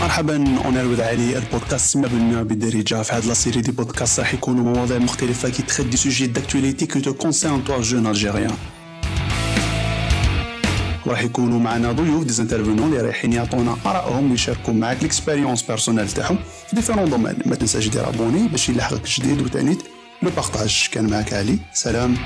مرحبا. أنا الود علي البودكاست ما بالنوع بالدارجه في هاد la série de podcasts راح يكونوا مواضيع مختلفة qui traitent des sujets d'actualité qui te concernent toi jeune algérien وراح يكونوا معنا ضيوف des intervenants اللي رايحين يعطونا آرائهم ويشاركوا معاك les expériences personnelles تاعهم في différents domaines ما تنساش دير abonner باش يلحقك جديد وتانيت le partage كان معك علي سلام